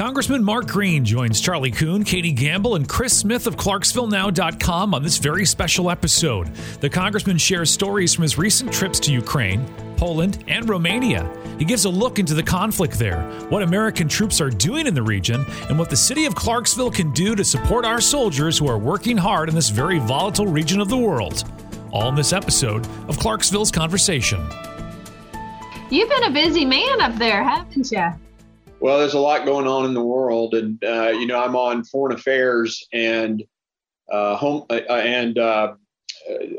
Congressman Mark Green joins Charlie Koon, Katie Gambill, and Chris Smith of ClarksvilleNow.com on this very special episode. The Congressman shares stories from his recent trips to Ukraine, Poland, and Romania. He gives a look into the conflict there, what American troops are doing in the region, and what the city of Clarksville can do to support our soldiers who are working hard in this very volatile region of the world. All in this episode of Clarksville's Conversation. You've been a busy man up there, haven't you? Well, there's a lot going on in the world, and uh, you know I'm on foreign affairs and uh, home uh, and uh,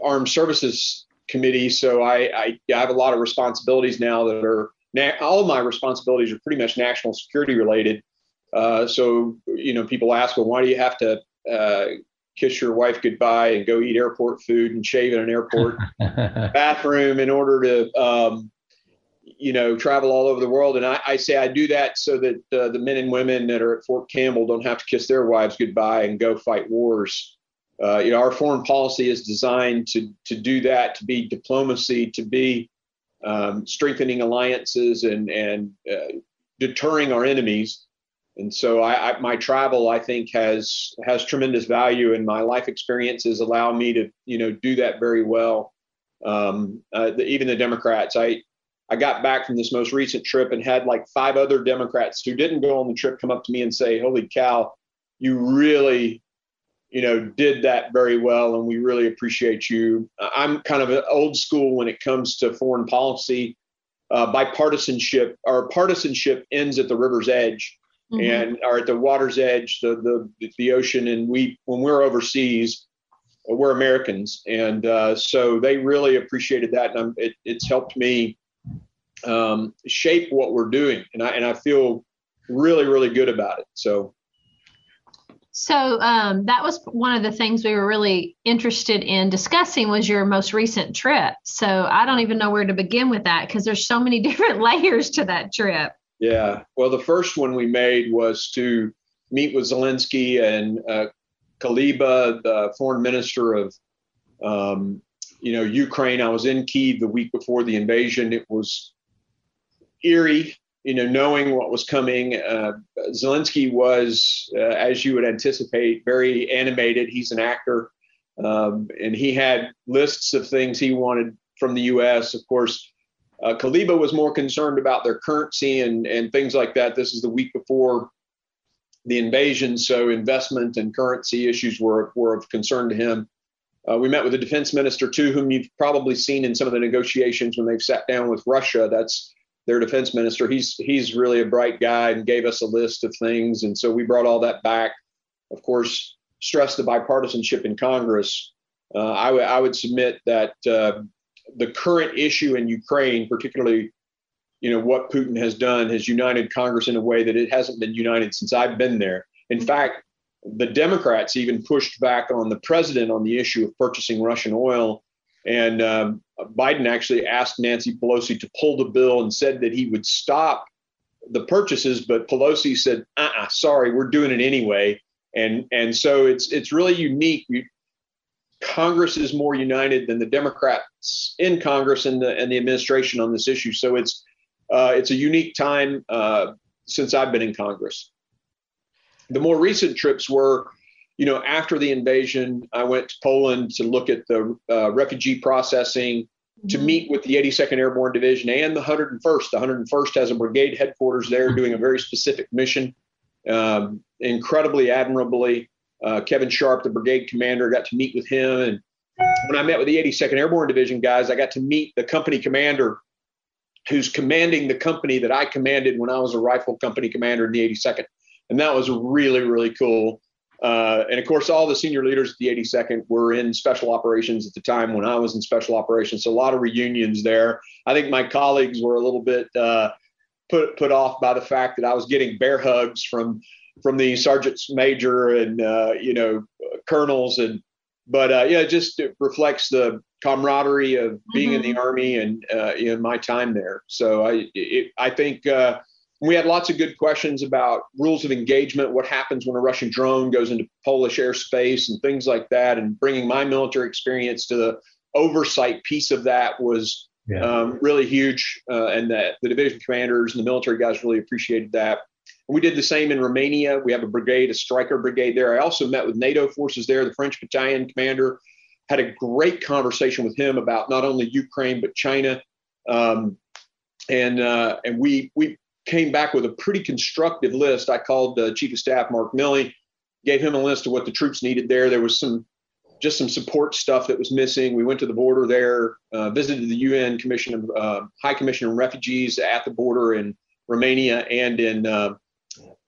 armed services committee, so I, I, have a lot of responsibilities now that are na- all of my responsibilities are pretty much national security related. Uh, so you know people ask, well, why do you have to uh, kiss your wife goodbye and go eat airport food and shave in an airport bathroom in order to um, you know, travel all over the world. And I, I say I do that so that uh, the men and women that are at Fort Campbell don't have to kiss their wives goodbye and go fight wars. Uh, you know, our foreign policy is designed to to do that, to be diplomacy, to be um, strengthening alliances and and uh, deterring our enemies. And so, I, I, my travel, I think, has has tremendous value, and my life experiences allow me to, you know, do that very well. Um, uh, the, even the Democrats, I I got back from this most recent trip and had like five other Democrats who didn't go on the trip come up to me and say, "Holy cow, you really, you know, did that very well, and we really appreciate you." I'm kind of an old school when it comes to foreign policy. Uh, bipartisanship, our partisanship ends at the river's edge, mm-hmm. and or at the water's edge, the the the ocean, and we when we're overseas, we're Americans, and uh, so they really appreciated that, and it, it's helped me um, shape what we're doing, and I and I feel really really good about it. So. So um, that was one of the things we were really interested in discussing was your most recent trip. So I don't even know where to begin with that because there's so many different layers to that trip. Yeah. Well, the first one we made was to meet with Zelensky and uh, Kuleba, the foreign minister of, um, you know, Ukraine. I was in Kiev the week before the invasion. It was eerie, you know, knowing what was coming. Uh, Zelensky was, uh, as you would anticipate, very animated. He's an actor, um, and he had lists of things he wanted from the U.S. Of course, uh, Kuleba was more concerned about their currency and and things like that. This is the week before the invasion, so investment and currency issues were were of concern to him. Uh, we met with the defense minister too, whom you've probably seen in some of the negotiations when they've sat down with Russia. That's their defense minister. He's he's really a bright guy and gave us a list of things, and so we brought all that back. Of course, stressed the bipartisanship in Congress. Uh, I, w- I would submit that uh, the current issue in Ukraine, particularly, you know, what Putin has done, has united Congress in a way that it hasn't been united since I've been there. In mm-hmm. fact, the Democrats even pushed back on the president on the issue of purchasing Russian oil and um, Biden actually asked Nancy Pelosi to pull the bill and said that he would stop the purchases, but Pelosi said, uh-uh, sorry, we're doing it anyway. And and so it's it's really unique. Congress is more united than the Democrats in Congress and the and the administration on this issue. So it's uh, it's a unique time uh, since I've been in Congress. The more recent trips were you know, after the invasion, I went to Poland to look at the uh, refugee processing, to mm-hmm. meet with the 82nd Airborne Division and the 101st. The 101st has a brigade headquarters there doing a very specific mission, um, incredibly admirably. Uh, Kevin Sharp, the brigade commander, got to meet with him. And when I met with the 82nd Airborne Division guys, I got to meet the company commander who's commanding the company that I commanded when I was a rifle company commander in the 82nd. And that was really, really cool. Uh, and of course, all the senior leaders at the 82nd were in special operations at the time when I was in special operations. So a lot of reunions there. I think my colleagues were a little bit uh, put put off by the fact that I was getting bear hugs from from the sergeants major and uh, you know colonels and but uh, yeah, it just it reflects the camaraderie of being mm-hmm. in the army and uh, in my time there. So I it, I think uh, we had lots of good questions about rules of engagement, what happens when a Russian drone goes into Polish airspace, and things like that. And bringing my military experience to the oversight piece of that was yeah. um, really huge, uh, and that the division commanders and the military guys really appreciated that. We did the same in Romania. We have a brigade, a Stryker brigade there. I also met with NATO forces there, the French battalion commander. Had a great conversation with him about not only Ukraine but China, um, and uh, and we we came back with a pretty constructive list. I called uh, Chief of Staff Mark Milley, gave him a list of what the troops needed there. There was some just some support stuff that was missing. We went to the border there, uh, visited the UN Commission of uh, High Commission on Refugees at the border in Romania and in uh,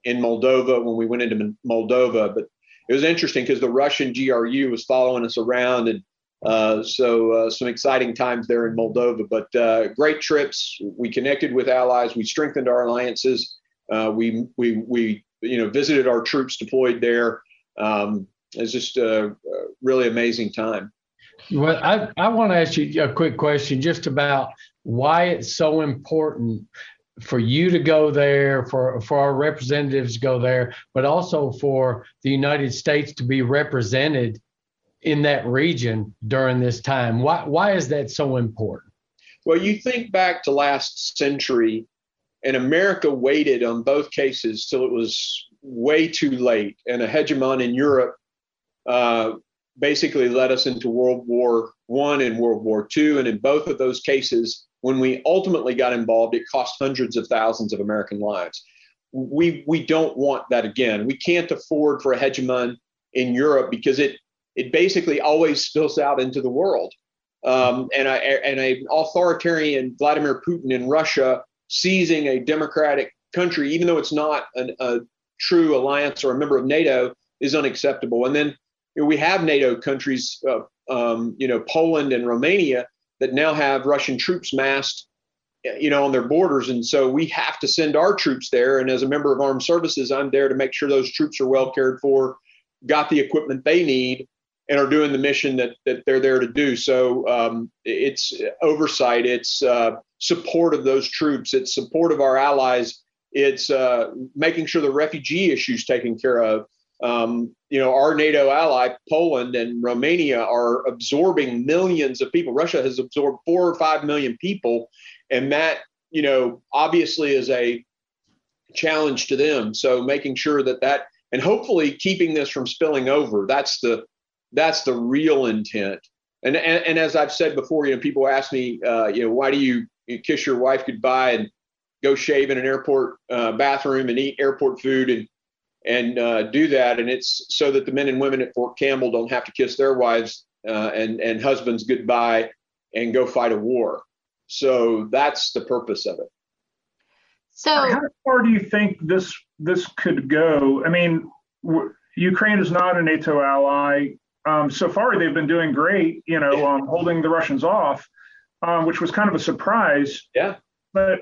in Moldova when we went into Moldova. But it was interesting because the Russian GRU was following us around, and uh, so uh, some exciting times there in Moldova. But uh, great trips. We connected with allies. We strengthened our alliances. we we we you know visited our troops deployed there. Um, it's just a, a really amazing time. Well, I, I want to ask you a quick question just about why it's so important for you to go there, for, for our representatives to go there, but also for the United States to be represented in that region during this time. Why, why is that so important? Well, you think back to last century, and America waited on both cases till it was way too late, and a hegemon in Europe uh, basically led us into World War One and World War Two, and in both of those cases, when we ultimately got involved, it cost hundreds of thousands of American lives. We we don't want that again. We can't afford for a hegemon in Europe because it it basically always spills out into the world. Um, and and an authoritarian Vladimir Putin in Russia seizing a democratic country, even though it's not an, a true alliance or a member of NATO, is unacceptable. And then you know, we have NATO countries, uh, um, you know, Poland and Romania that now have Russian troops massed, you know, on their borders, and so we have to send our troops there. And as a member of armed services, I'm there to make sure those troops are well cared for, got the equipment they need, and are doing the mission that that they're there to do. So um, it's oversight, it's uh, support of those troops, it's support of our allies, it's uh, making sure the refugee issue is taken care of. Um, you know, our NATO ally, Poland and Romania, are absorbing millions of people. Russia has absorbed four or five million people, and that, you know, obviously is a challenge to them. So making sure that that, and hopefully keeping this from spilling over. That's the that's the real intent. And and, and as I've said before, you know, people ask me, uh, you know, why do you, you kiss your wife goodbye and go shave in an airport uh, bathroom and eat airport food and and uh, do that. And it's so that the men and women at Fort Campbell don't have to kiss their wives uh, and and husbands goodbye and go fight a war. So that's the purpose of it. So how far do you think this this could go? I mean, w- Ukraine is not a NATO ally. Um, so far, they've been doing great, you know, um, holding the Russians off, um, which was kind of a surprise. Yeah. But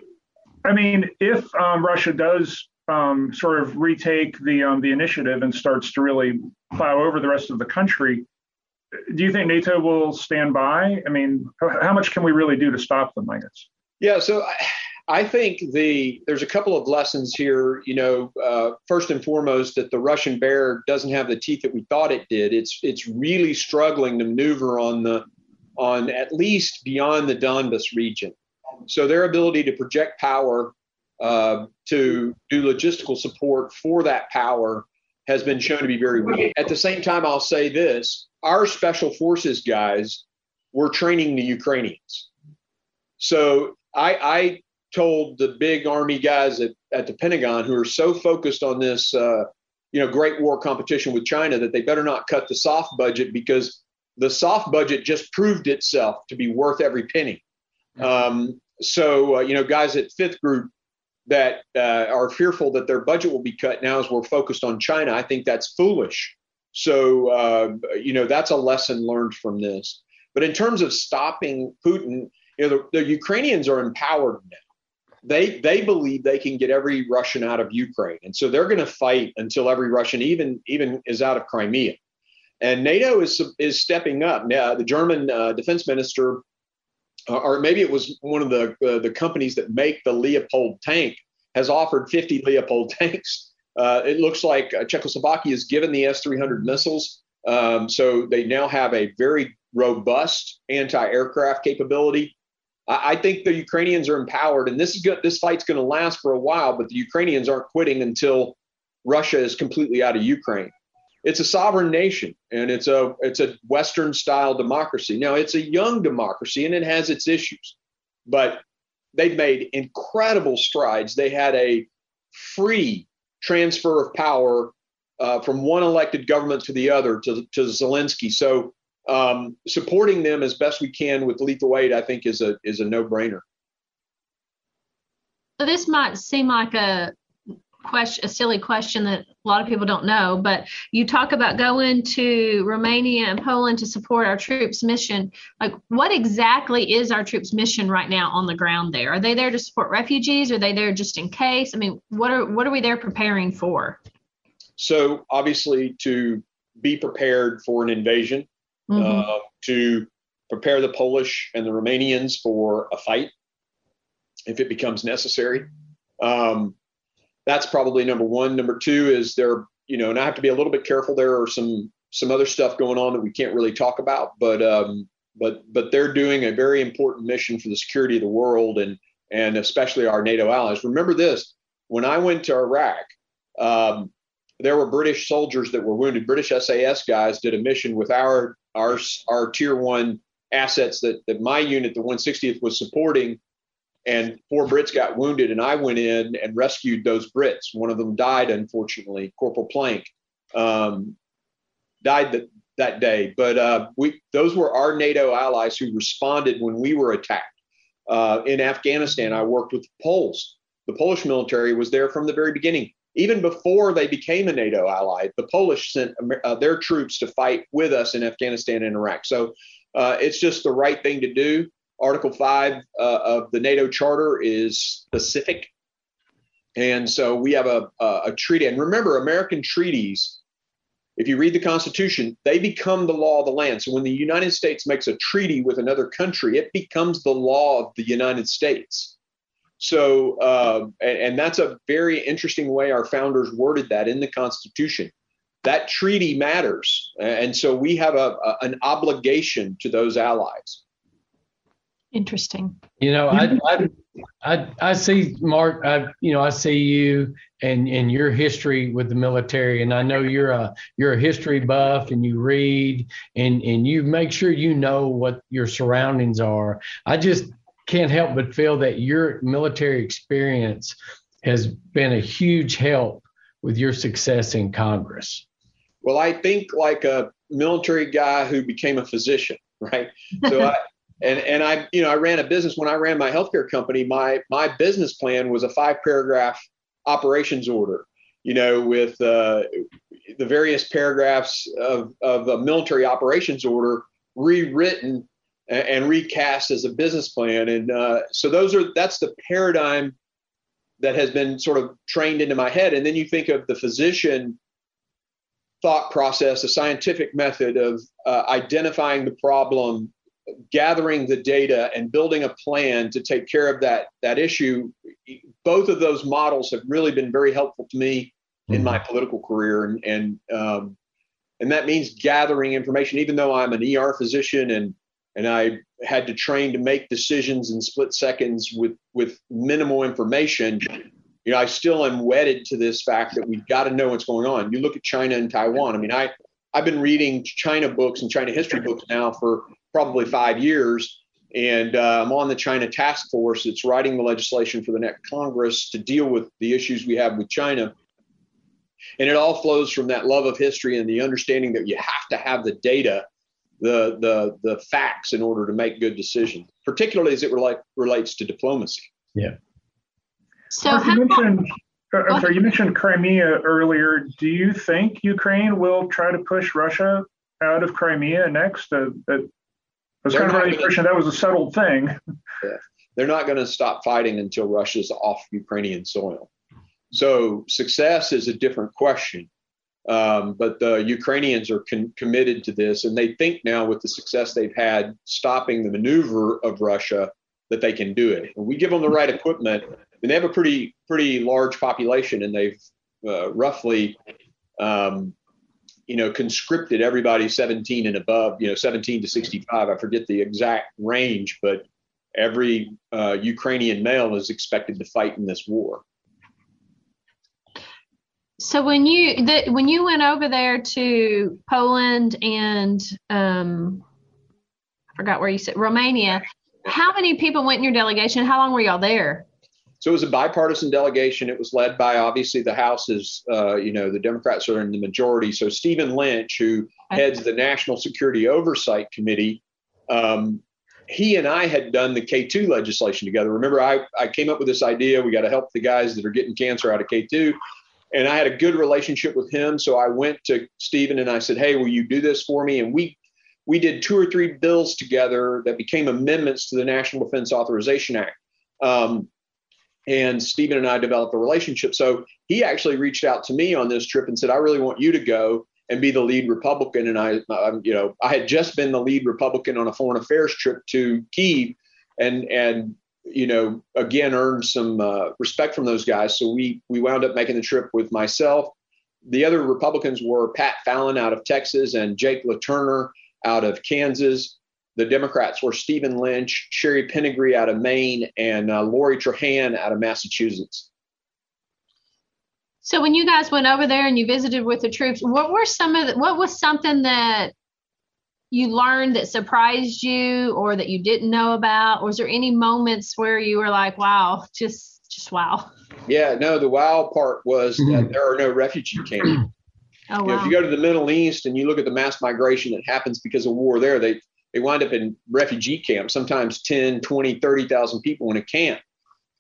I mean, if um, Russia does um, sort of retake the um, the initiative and starts to really plow over the rest of the country, do you think NATO will stand by? I mean, how, how much can we really do to stop them? I guess. Yeah. So. I, I think the there's a couple of lessons here. You know, uh, first and foremost, that the Russian bear doesn't have the teeth that we thought it did. It's it's really struggling to maneuver on the on at least beyond the Donbas region. So their ability to project power uh, to do logistical support for that power has been shown to be very weak. At the same time, I'll say this our special forces guys were training the Ukrainians. So I, I told the big army guys at, at the Pentagon who are so focused on this, uh, you know, great war competition with China that they better not cut the SOF budget because the SOF budget just proved itself to be worth every penny. Um, so, uh, you know, guys at Fifth Group that uh, are fearful that their budget will be cut now as we're focused on China, I think that's foolish. So, uh, you know, that's a lesson learned from this. But in terms of stopping Putin, you know, the, the Ukrainians are empowered now. They they believe they can get every Russian out of Ukraine, and so they're going to fight until every Russian even even is out of Crimea. And NATO is is stepping up. Now, the German uh, defense minister uh, or maybe it was one of the uh, the companies that make the Leopold tank has offered 50 Leopold tanks. Uh, it looks like uh, Czechoslovakia is given the S-300 missiles, um, so they now have a very robust anti-aircraft capability. I, think the Ukrainians are empowered, and this is good. This fight's going to last for a while, but the Ukrainians aren't quitting until Russia is completely out of Ukraine. It's a sovereign nation, and it's a it's a Western style democracy. Now it's a young democracy, and it has its issues, but they've made incredible strides. They had a free transfer of power uh, from one elected government to the other to, to Zelensky. So um, supporting them as best we can with lethal aid, I think, is a is a no brainer. So this might seem like a question, a silly question that a lot of people don't know, but you talk about going to Romania and Poland to support our troops' mission. Like, what exactly is our troops' mission right now on the ground there? Are they there to support refugees? Are they there just in case? I mean, what are what are we there preparing for? So obviously, to be prepared for an invasion, mm-hmm. uh, to prepare the Polish and the Romanians for a fight if it becomes necessary. Um, that's probably number one. Number two is there, you know, and I have to be a little bit careful. There are some some other stuff going on that we can't really talk about, but um, but but they're doing a very important mission for the security of the world and and especially our NATO allies. Remember this: when I went to Iraq, um, there were British soldiers that were wounded. British SAS guys did a mission with our our our tier one assets that that my unit, the 160th, was supporting and four Brits got wounded, and I went in and rescued those Brits. One of them died, unfortunately. Corporal Plank um, died that that day, but uh, we those were our NATO allies who responded when we were attacked. Uh, in Afghanistan, I worked with the Poles. The Polish military was there from the very beginning. Even before they became a NATO ally, the Polish sent uh, their troops to fight with us in Afghanistan and Iraq. So uh, it's just the right thing to do. Article 5 uh, of the NATO Charter is specific. And so we have a, a, a treaty. And remember, American treaties, if you read the Constitution, they become the law of the land. So when the United States makes a treaty with another country, it becomes the law of the United States. So, uh, and, and, that's a very interesting way our founders worded that in the Constitution. That treaty matters. And so we have a, a an obligation to those allies. Interesting. You know, I, I, I, I see Mark. I, you know, I see you and and your history with the military, and I know you're a you're a history buff, and you read, and and you make sure you know what your surroundings are. I just can't help but feel that your military experience has been a huge help with your success in Congress. Well, I think like a military guy who became a physician, right? So I, and and I you know I ran a business when I ran my healthcare company. My my business plan was a five paragraph operations order. You know, with uh, the various paragraphs of of a military operations order rewritten and, and recast as a business plan. And uh, so those are that's the paradigm that has been sort of trained into my head. And then you think of the physician thought process, a scientific method of uh, identifying the problem, gathering the data and building a plan to take care of that that issue both of those models have really been very helpful to me in my mm-hmm. political career and and um, and that means gathering information even though i'm an er physician and and i had to train to make decisions in split seconds with with minimal information you know i still am wedded to this fact that we've got to know what's going on you look at china and taiwan i mean i i've been reading china books and china history books now for probably five years. And uh, I'm on the China task force that's writing the legislation for the next Congress to deal with the issues we have with China. And it all flows from that love of history and the understanding that you have to have the data, the the the facts in order to make good decisions, particularly as it relate, relates to diplomacy. Yeah. So you mentioned, uh, I'm sorry, you mentioned Crimea earlier. Do you think Ukraine will try to push Russia out of Crimea next? Uh, that was kind of the impression that was a settled thing. Yeah. They're not going to stop fighting until Russia's off Ukrainian soil. So success is a different question. Um, but the Ukrainians are con- committed to this, and they think now, with the success they've had stopping the maneuver of Russia, that they can do it. And we give them the right equipment, and they have a pretty pretty large population, and they've uh, roughly um, you know, conscripted everybody 17 and above, you know, 17 to 65. I forget the exact range, but every uh, Ukrainian male is expected to fight in this war. So when you the, when you went over there to Poland and um, I forgot where you said Romania, how many people went in your delegation? How long were y'all there? So it was a bipartisan delegation. It was led by obviously the House is, uh, you know, the Democrats are in the majority. So Stephen Lynch, who heads the National Security Oversight Committee, um, he and I had done the K2 legislation together. Remember, I, I came up with this idea. We got to help the guys that are getting cancer out of K2. And I had a good relationship with him. So I went to Stephen and I said, Hey, will you do this for me? And we we did two or three bills together that became amendments to the National Defense Authorization Act. Um, and Stephen and I developed a relationship. So he actually reached out to me on this trip and said, "I really want you to go and be the lead Republican." And I, um, you know, I had just been the lead Republican on a foreign affairs trip to Kiev, and and you know, again earned some uh, respect from those guys. So we we wound up making the trip with myself. The other Republicans were Pat Fallon out of Texas and Jake LaTurner out of Kansas. The Democrats were Stephen Lynch, Chellie Pingree out of Maine, and uh, Lori Trahan out of Massachusetts. So when you guys went over there and you visited with the troops, what were some of the, what was something that you learned that surprised you or that you didn't know about? Was there any moments where you were like, wow, just just wow? Yeah, no, the wow part was that mm-hmm. there are no refugee camps. Oh, wow. you know, if you go to the Middle East and you look at the mass migration that happens because of war there, they they wind up in refugee camps, sometimes 10, 20, 30,000 people in a camp.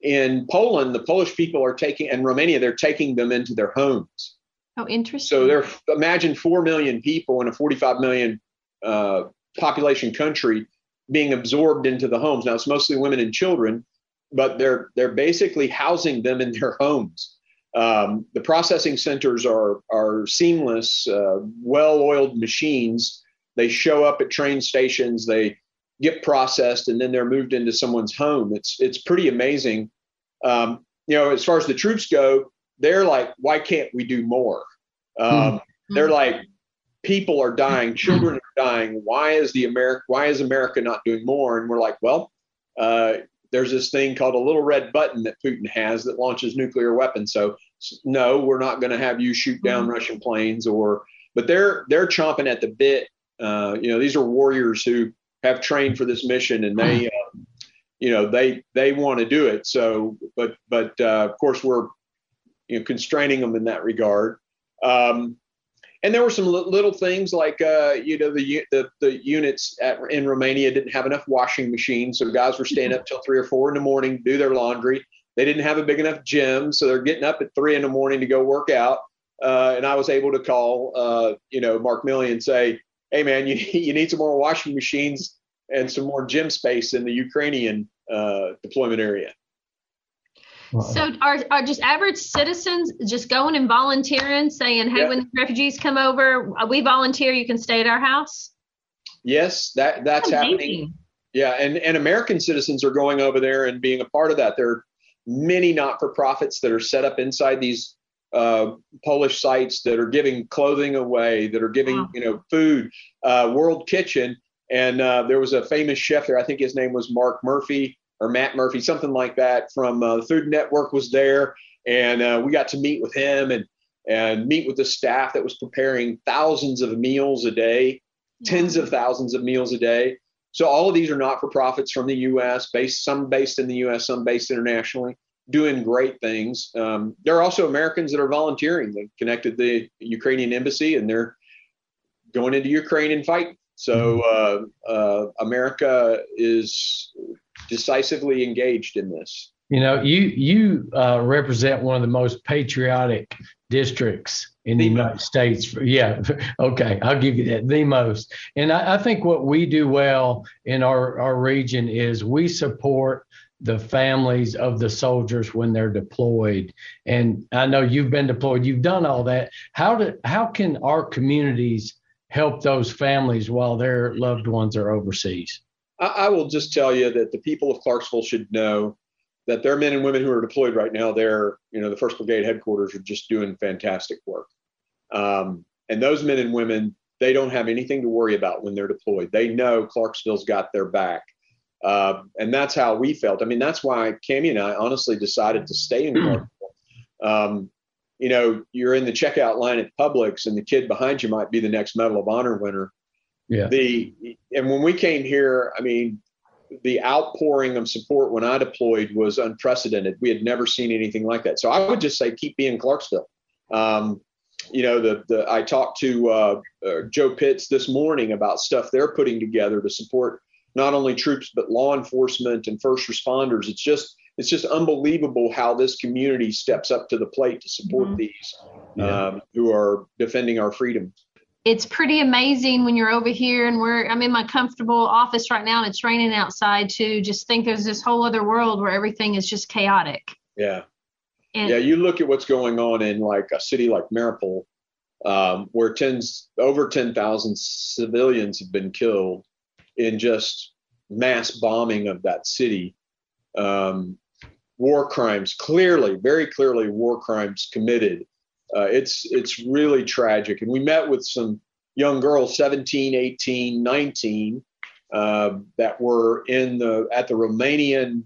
In Poland, the Polish people are taking, and Romania, they're taking them into their homes. Oh, interesting. So they're, imagine 4 million people in a 45 million uh, population country being absorbed into the homes. Now, it's mostly women and children, but they're, they're basically housing them in their homes. Um, the processing centers are, are seamless, uh, well oiled machines they show up at train stations, they get processed, and then they're moved into someone's home. It's it's pretty amazing. Um, you know, as far as the troops go, they're like, why can't we do more? Um, mm-hmm. They're like, people are dying, children dying. Why is the America? Why is America not doing more? And we're like, well, uh, there's this thing called a little red button that Putin has that launches nuclear weapons. So no, we're not going to have you shoot down mm-hmm. Russian planes or. But they're they're chomping at the bit uh, you know, these are warriors who have trained for this mission, and they, uh, you know, they they want to do it. So, but but uh, of course we're you know constraining them in that regard. Um, and there were some little things like uh, you know the, the the units at, in Romania didn't have enough washing machines, so guys were staying up till three or four in the morning to do their laundry. They didn't have a big enough gym, so they're getting up at three in the morning to go work out. Uh, and I was able to call, uh, you know, Mark Milley and say, hey man, you you need some more washing machines and some more gym space in the Ukrainian uh, deployment area. So are, are just average citizens just going and volunteering, saying, "Hey, yeah. when refugees come over, uh, we volunteer. You can stay at our house." Yes, that that's, that's happening. Yeah, and and American citizens are going over there and being a part of that. There are many not-for-profits that are set up inside these uh, Polish sites that are giving clothing away, that are giving wow. you know food. Uh, World Kitchen, and uh, there was a famous chef there. I think his name was Mark Murphy or Matt Murphy, something like that. From uh, the Food Network was there, and uh, we got to meet with him and and meet with the staff that was preparing thousands of meals a day, tens of thousands of meals a day. So all of these are not for profits from the U.S. based some based in the U.S., some based internationally doing great things. Um, there are also Americans that are volunteering. They connected the Ukrainian embassy and they're going into Ukraine and fighting. So uh, uh, America is decisively engaged in this. You know, you you uh, represent one of the most patriotic districts in the, the United most. States. Yeah, okay, I'll give you that. The most, and I, I think what we do well in our our region is we support the families of the soldiers when they're deployed. And I know you've been deployed, you've done all that. How do how can our communities help those families while their loved ones are overseas? I, I will just tell you that the people of Clarksville should know that their men and women who are deployed right now, they're, you know, the First Brigade headquarters are just doing fantastic work. Um, and those men and women, they don't have anything to worry about when they're deployed. They know Clarksville's got their back. Uh, and that's how we felt. I mean, that's why Camie and I honestly decided to stay in Clarksville. Um, you know, you're in the checkout line at Publix, and the kid behind you might be the next Medal of Honor winner. Yeah. The and when we came here, I mean, the outpouring of support when I deployed was unprecedented. We had never seen anything like that. So I would just say keep being Clarksville. Um, you know, the the I talked to uh, uh, Joe Pitts this morning about stuff they're putting together to support not only troops but law enforcement and first responders. It's just it's just unbelievable how this community steps up to the plate to support mm-hmm. these yeah. um, who are defending our freedom it's pretty amazing when you're over here and we're I'm in my comfortable office right now and it's raining outside too. Just think there's this whole other world where everything is just chaotic. Yeah. And, yeah, you look at what's going on in like a city like Mariupol, um, where tens over 10,000 civilians have been killed in just mass bombing of that city. Um, war crimes, clearly, very clearly, war crimes committed uh, it's it's really tragic. And we met with some young girls, 17, 18, 19, uh, that were in the at the Romanian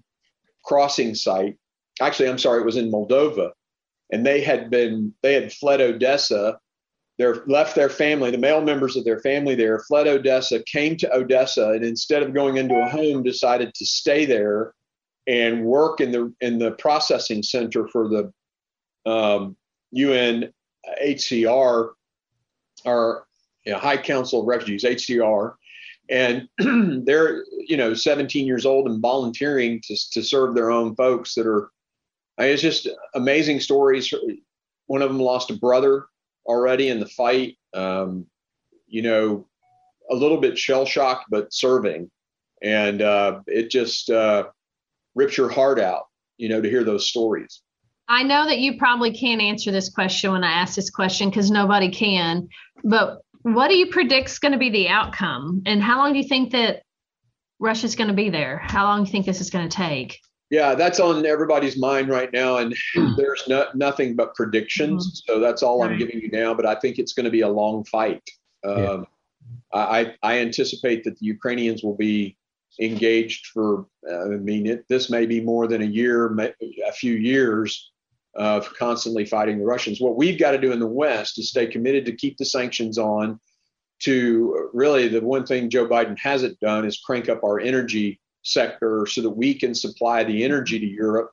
crossing site. Actually, I'm sorry, it was in Moldova, and they had been they had fled Odessa. They left their family, the male members of their family there, fled Odessa, came to Odessa, and instead of going into a home, decided to stay there and work in the in the processing center for the um, UNHCR, or you know, High Council of Refugees, HCR, and they're you know 17 years old and volunteering to to serve their own folks that are. I mean, it's just amazing stories. One of them lost a brother already in the fight. Um, you know, a little bit shell shocked, but serving, and uh, it just uh, rips your heart out. You know, to hear those stories. I know that you probably can't answer this question when I ask this question because nobody can. But what do you predict is going to be the outcome, and how long do you think that Russia's going to be there? How long do you think this is going to take? Yeah, that's on everybody's mind right now, and there's no, nothing but predictions. Mm-hmm. So that's all right. I'm giving you now. But I think it's going to be a long fight. Um, yeah. I, I anticipate that the Ukrainians will be engaged for. Uh, I mean, it, this may be more than a year, a few years of constantly fighting the Russians. What we've got to do in the West is stay committed to keep the sanctions on. To really, the one thing Joe Biden hasn't done is crank up our energy sector so that we can supply the energy to Europe.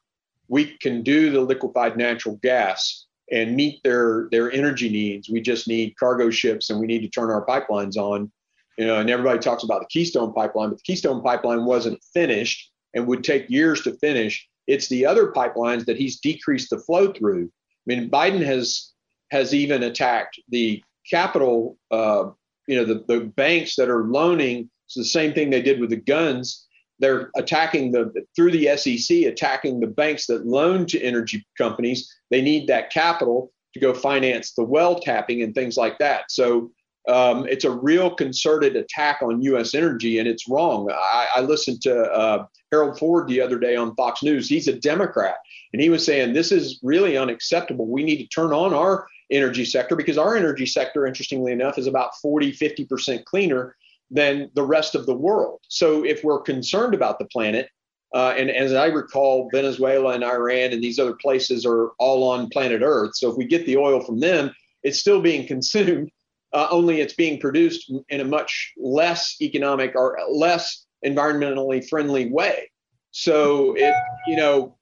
We can do the liquefied natural gas and meet their their energy needs. We just need cargo ships and we need to turn our pipelines on. You know, and everybody talks about the Keystone pipeline, but the Keystone pipeline wasn't finished and would take years to finish. It's the other pipelines that he's decreased the flow through. I mean, Biden has has even attacked the capital, uh, you know, the, the banks that are loaning. It's the same thing they did with the guns. They're attacking the through the SEC, attacking the banks that loan to energy companies. They need that capital to go finance the well tapping and things like that. So um, it's a real concerted attack on U.S. energy, and it's wrong. I, I listened to uh, Harold Ford the other day on Fox News. He's a Democrat, and he was saying this is really unacceptable. We need to turn on our energy sector because our energy sector, interestingly enough, is about 40, 50% cleaner than the rest of the world. So if we're concerned about the planet, uh, and as I recall, Venezuela and Iran and these other places are all on planet Earth. So if we get the oil from them, it's still being consumed uh, only it's being produced in a much less economic or less environmentally friendly way. So it, you know,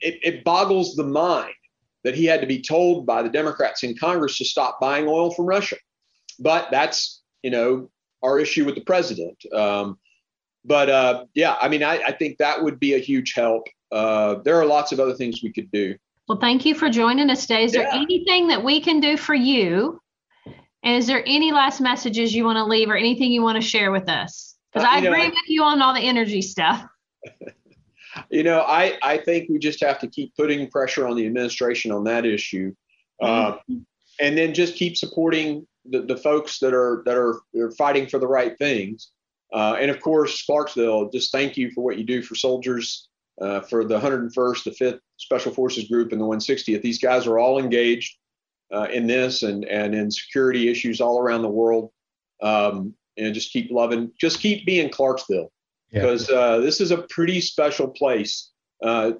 it, it boggles the mind that he had to be told by the Democrats in Congress to stop buying oil from Russia. But that's, you know, our issue with the president. Um, but uh, yeah, I mean, I, I, think that would be a huge help. Uh, there are lots of other things we could do. Well, thank you for joining us today. Is yeah. there anything that we can do for you and is there any last messages you want to leave or anything you want to share with us? Because uh, I agree know, with you on all the energy stuff. you know, I, I think we just have to keep putting pressure on the administration on that issue. Mm-hmm. Um, and then just keep supporting the, the folks that are that are, are fighting for the right things. Uh, and of course, Clarksville, just thank you for what you do for soldiers, uh, for the 101st, the 5th Special Forces Group, and the 160th. These guys are all engaged uh, in this and and in security issues all around the world. Um, and just keep loving, just keep being Clarksville. because yeah. uh, this is a pretty special place. Uh,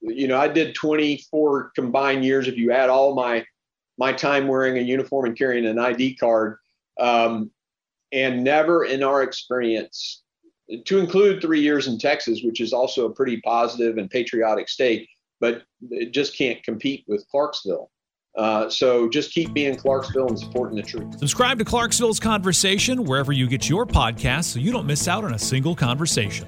you know, I did 24 combined years. If you add all my my time wearing a uniform and carrying an ID card, um, and never in our experience, to include three years in Texas, which is also a pretty positive and patriotic state, but it just can't compete with Clarksville. Uh, so just keep being Clarksville and supporting the truth. Subscribe to Clarksville's Conversation wherever you get your podcasts so you don't miss out on a single conversation.